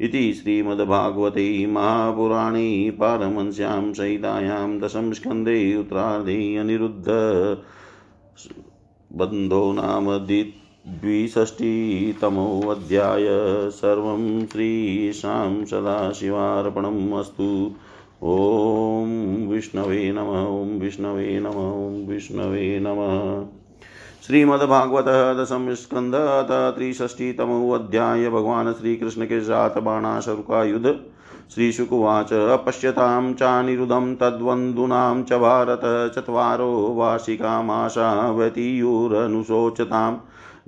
इति श्रीमद्भागवते महापुराणे पारमंस्यां सहितायां दशम स्कन्धे उत्तरार्धे अनिरुद्ध बन्धो नाम द्विषष्टितमोऽध्याय सर्वं श्रीशां सदाशिवार्पणम् अस्तु। ॐ विष्णवे नम ॐ विष्णवे नम ॐ विष्णवे नमः। श्रीमद्भागवत दशम स्कंद त्रिषष्टितमोऽध्याय भगवान श्री कृष्ण के साथ बाणासुर का युद्ध श्रीशुकुवाच, पश्यतां चानिरुदं तद्वन्दूनां च भारत चत्वारो वार्षिकामाशा व्यतीयुरनुशोचतां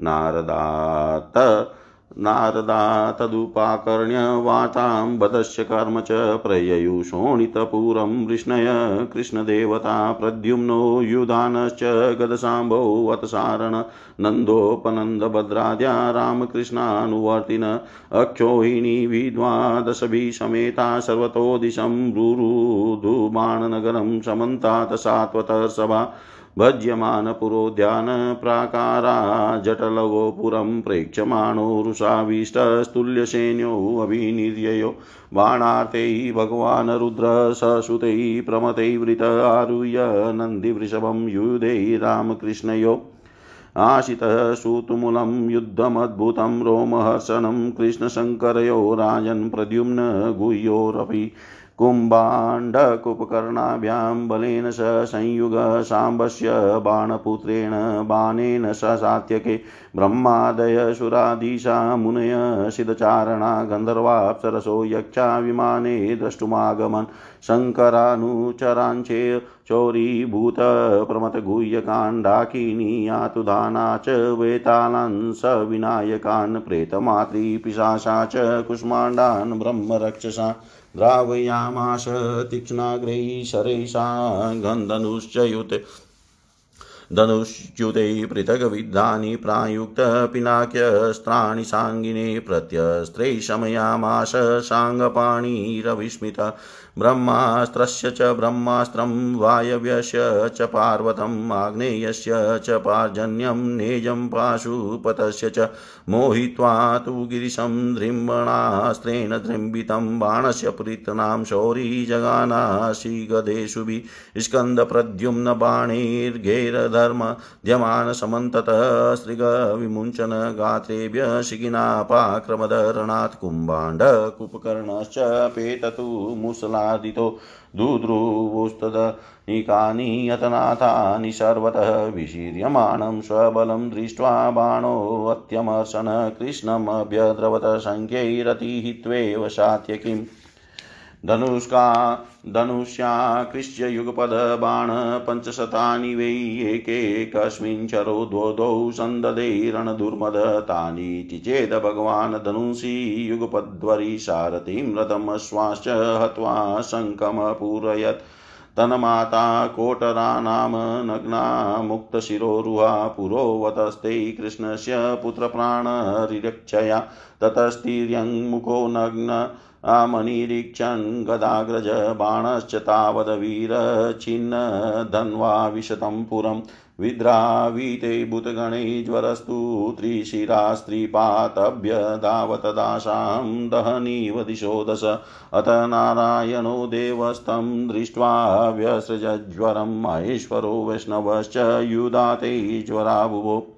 नारदात् नारदा तदुपाकर्ण्य वातां वदस्य कर्म च प्रययुषोणितपुरं वृष्णय कृष्णदेवता प्रद्युम्नो युधानश्च गदसाम्भौ वत्सारण नन्दोपनन्दभद्राद्या रामकृष्णानुवर्तिन अक्षोहिणी विद्वादशभिः समेता सर्वतो दिशं रुरुधुबाणनगरं समन्तात् सात्वतः सभा भज्यमानपुरोद्यान प्राकारा जटलगोपुरं प्रेक्ष्यमाणो रुषाभीष्टस्तुल्यसैन्योऽभिनिर्ययो बाणार्तैः भगवान् रुद्र ससुतैः प्रमतैर्वृत आरुह्य नन्दिवृषभं युधे रामकृष्णयो। आशितः सुतुमुलं युद्धमद्भुतं रोमहर्षणं कृष्णशङ्करयो राजन् प्रद्युम्न गुह्योरपि कुम्भाण्डकुपकर्णाभ्यां बलेन स संयुग साम्बस्य बाणपुत्रेण बाणेन स सात्यके ब्रह्मादय सुराधीशा मुनय सिद्धचारणा गन्धर्वाप्सरसो यक्षा विमाने द्रष्टुमागमन् शङ्करानुचराञ्चे चौरीभूतप्रमथगुह्यकाण्डाकिनी यातुदाना च वेतालान् स विनायकान् प्रेतमातृपिशासा च कुष्माण्डान् ब्रह्मरक्षसा द्रावयामाश तीक्ष्णाग्रैः शरैषा गन्धनुश्च युते धनुष्युते पृथग्विद्धानि प्रायुक्तपिनाक्यस्त्राणि साङ्गिने प्रत्यस्त्रैः शमयामाश साङ्गपाणिरविस्मित ब्रह्मास्त्रस्य च ब्रह्मास्त्रं वायव्यस्य च पार्वतम्, आग्नेयस्य च पार्जन्यं, नेजं पाशुपतस्य च मोहित्वा तु गिरिशं दृम्बणास्त्रेण दृम्बितं बाणस्य प्रीतनां शौरी जगानासि गदेषुभिः स्कन्दप्रद्युम्न बाणैर्घेरधर्मद्यमानसमन्ततः सृगविमुञ्चन गात्रेभ्य शिखिनापाक्रमदरणात् कुम्भाण्डकुपकर्णश्च पेततु मुसला साधितो दुद्रुवुस्तदनिकानि यतनाथानि सर्वतः विशीर्यमाणं स्वबलं दृष्ट्वा बाणोऽत्यमर्शन कृष्णमभ्यद्रवत शङ्ख्यैरतिहित्वेव सात्यकिम् धनुष्का धनुष्याकृष्य युगपदबाण पञ्चशतानि वै एकैकस्मिन् चरो द्वौ सन्ददे रणदुर्मद तानि चेद भगवान् धनुषि युगपद्वरि सारथिं रथमश्वाश्च हत्वा शङ्कमपूरयत् तन्माता कोटरा नाम नग्ना मुक्तशिरोरुहा पुरोवतस्ते कृष्णस्य पुत्रप्राणरिरक्षया ततस्तिर्यङ्मुखो नग्न मणिरीक्षन् गदाग्रज बाणश्च तावदवीरछिन्नधन्वा विशतं पुरं विद्रावीते भूतगणै ज्वरस्तु त्रिशिरास्त्रिपातभ्यधावतदाशां दहनीव दिशो दश अथ नारायणो देवस्तं दृष्ट्वा व्यसृजज्वरं माहेश्वरो वैष्णवश्च युधाते ज्वराबुभो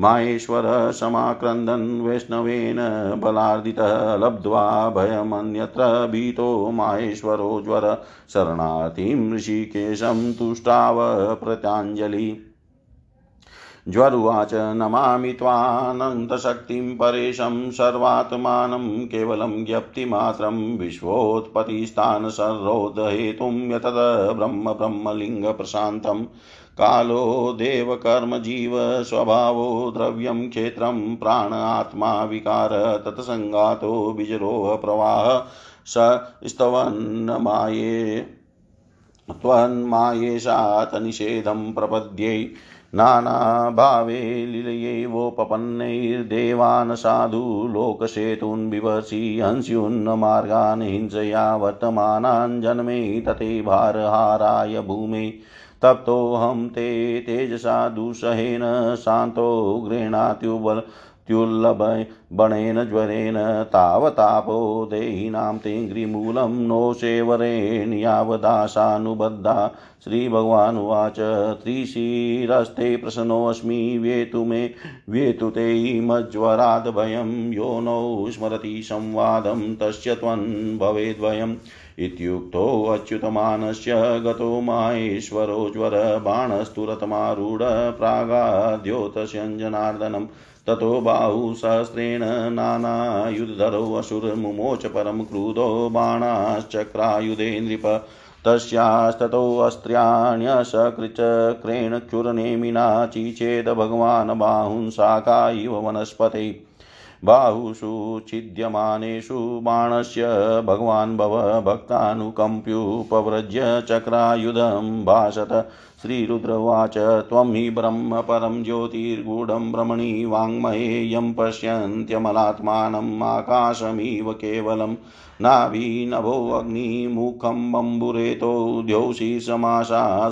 माहेश्वर समाक्रन्दन् वैष्णवेन बलार्दितः, लब्ध्वा भयमन्यत्र भीतो माहेश्वरो ज्वर, शरणार्थिं ऋषिकेशं तुष्टाव प्रत्याञ्जलि ज्वरुवाच नमामि त्वानन्तशक्तिं परेशं सर्वात्मानं केवलं ज्ञप्तिमात्रं विश्वोत्पत्तिस्थानसरोधहेतुं यतद ब्रह्म ब्रह्मलिङ्गप्रशान्तम् कालो देवकर्मजीव स्वभावो द्रव्यं क्षेत्रं प्राण आत्मा विकार तत्सङ्गातो बिजरोह प्रवाह स स्तवन्नमाये त्वन्मायेशातनिषेधं प्रपद्यै। नानाभावे लीलयैवोपपन्नैर्देवान् साधु लोकसेतून् बिभर्षि हंस्युन्नमार्गान् हिंसया वर्तमानान् जन्मे तते भारहाराय भूमे। तप्तोऽहं ते तेजसा दुःसहेन शान्तो गृह्णात्युबल त्युल्लभणेन ज्वरेण तावतापो देहिनां तेङ्घ्रिमूलं नो सेवरेण यावदाशानुबद्धा श्रीभगवानुवाच त्रिशिरस्ते प्रसन्नोऽस्मि वेतु मे वेतु ते मज्वराद्भयं यो नो स्मरति संवादं तस्य भवेद्वयम्। इत्युक्तोऽच्युतमानस्य गतो माहेश्वरो ज्वरबाणस्तुरतमारूढ प्रागाद्योतस्यञ्जनार्दनम् ततो बाहुसहस्रेण नानायुधधरो असुरमुमोच परं क्रुधो बाणाश्चक्रायुधे नृप तस्यास्ततोऽस्त्र्याण्यसकृचक्रेण क्षुरनेमिना चिचेद भगवान् बाहुं शाखा इव वनस्पते। बाहुषु छिद्यमानेषु बाणस्य भगवान् भव भक्तानुकम्प्युपव्रज्य चक्रायुधं भाषत श्रीरुद्रवाच, त्वं हि ब्रह्म परं ज्योतिर्गूढं ब्रह्मणि वाङ्मयेयं पश्यन्त्यमलात्मानम् आकाशमिव केवलं नाभिनभोऽग्निमुखं बम्बुरेतो द्यौषि समाशा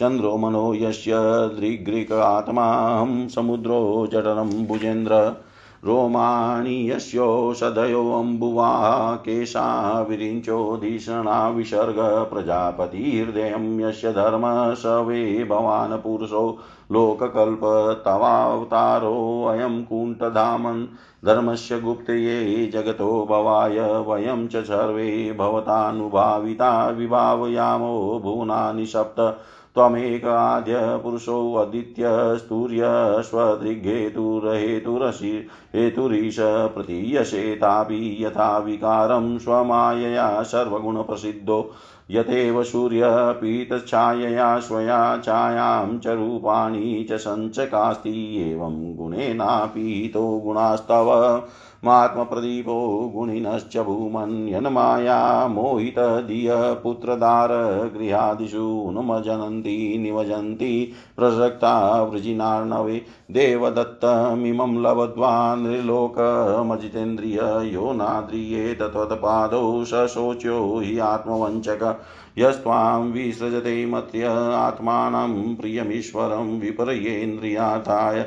चन्द्रो मनो यस्य दृग्ऋक आत्माहं समुद्रो जठरं भुजेन्द्र। रोमाणि यस्योषधयोऽम्बुवा केशा विरिञ्चोधिषणा विसर्ग प्रजापतिहृदयं यस्य धर्म स वे भवान् पुरुषो लोककल्पतवावतारोऽयं कुण्ठधामन् धर्मस्य गुप्तये जगतो भवाय वयं च सर्वे भवतानुभाविता विभावयामो भुवनानि सप्त त्वमेक आद्य पुरुषोऽदित्यस्तूर्यस्वदृग्हेतुरहेतुरसि हेतुरीश प्रतीयसेतापि यथा विकारं स्वमायया सर्वगुणप्रसिद्धो। यथेव सूर्यपीतच्छायया स्वया छायां च रूपाणि च सञ्चकास्ति एवं गुणेनापीतो गुणास्तव। मात्मप्रदीपो गुणिनश्च भूमन्यन्माया मोहितधिय पुत्रदार गृहादिषु नुमजनन्ति निवजन्ति प्रसक्ता वृजिनार्णवे। देवदत्तमिमं लब्ध्वा नृलोकमजितेन्द्रिय यो नाद्रियेत त्वत्पादौ सशोच्यो हि आत्मवञ्चक। यस्त्वां विसृजते मत्य आत्मानं प्रियमीश्वरं विपर्येन्द्रियार्थाय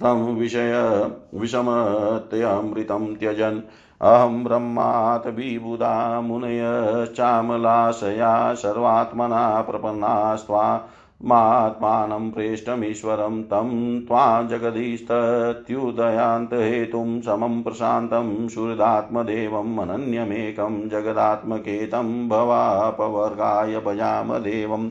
तं विषय विषमत्यमृतं त्यजन्। अहं ब्रह्मात् विबुधा मुनयश्चामलाशया सर्वात्मना प्रपन्नास्त्वा मात्मानं प्रेष्टमीश्वरं तं त्वा जगदीस्तत्युदयान्तहेतुं समं प्रशान्तं सुहृदात्मदेवम् अनन्यमेकं जगदात्मकेतं भवापवर्गाय भजामदेवम्।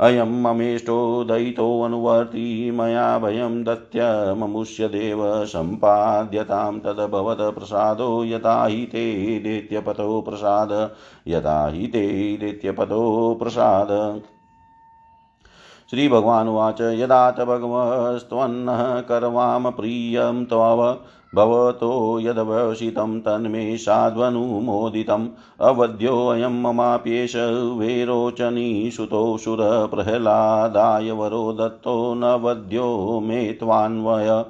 अयं ममेष्टो दयितोऽनुवर्ती मया भयं दत्यममुष्य देव सम्पाद्यतां तद्भवत प्रसादो यथा हि ते दैत्यपतो प्रसाद यथा हि ते दैत्यपतो प्रसाद। श्रीभगवानुवाच, यदा च भगवस्त्वन्नः करवाम प्रियं तव भवतो यदवसितं तन्मे साध्वनुमोदितम्। अवध्योऽयं ममाप्येष वेरोचनीसुतो सुरप्रह्लादाय वरो दत्तो न वध्यो मे त्वान्वय।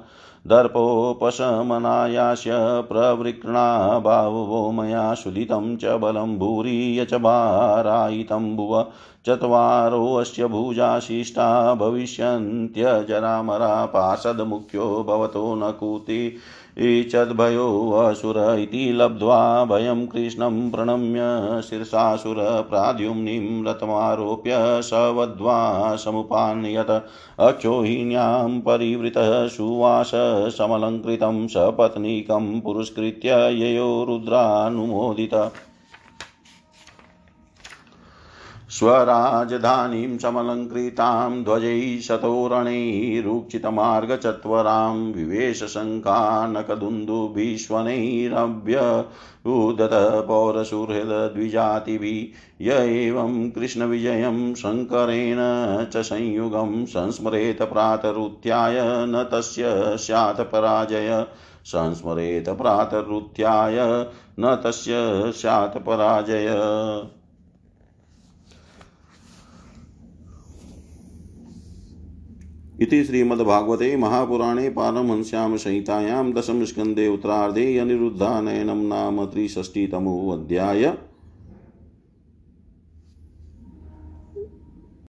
दर्पोपशमनायास्य प्रवृक्णा भावो मया सुदितं च बलं भूरि च भारायितं भुव। चत्वारोऽस्य भुजाशिष्टा भविष्यन्त्यजरामरा पार्षदमुख्यो भवतो न कूति ईचद्भयोऽसुर इति लब्ध्वा भयं कृष्णं प्रणम्य शीर्षासुरप्राद्युम्निं रथमारोप्य सवध्वा समुपानयत अक्षोहिण्यां परिवृतः सुवास समलङ्कृतं सपत्नीकं पुरस्कृत्य ययो रुद्रानुमोदित स्वराजधानीं समलङ्कृतां ध्वजैः शतोरणैरुक्षितमार्गचत्वरां विवेशशङ्कानकदुन्दुभीष्वनैरभ्य उदत पौरसुहृद्विजातिभिः य एवं कृष्णविजयं शङ्करेण च संयुगं संस्मरेत प्रातरुत्थाय न तस्य स्यात् पराजय संस्मरेत प्रातरुत्थाय न तस्य स्यात् पराजय इति श्रीमद्भागवते महापुराणे पारमहंस्यां संहितायां दशमस्कन्धे उत्तरार्धे अनिरुद्धानयनं नाम त्रिषष्टितमोऽध्याय।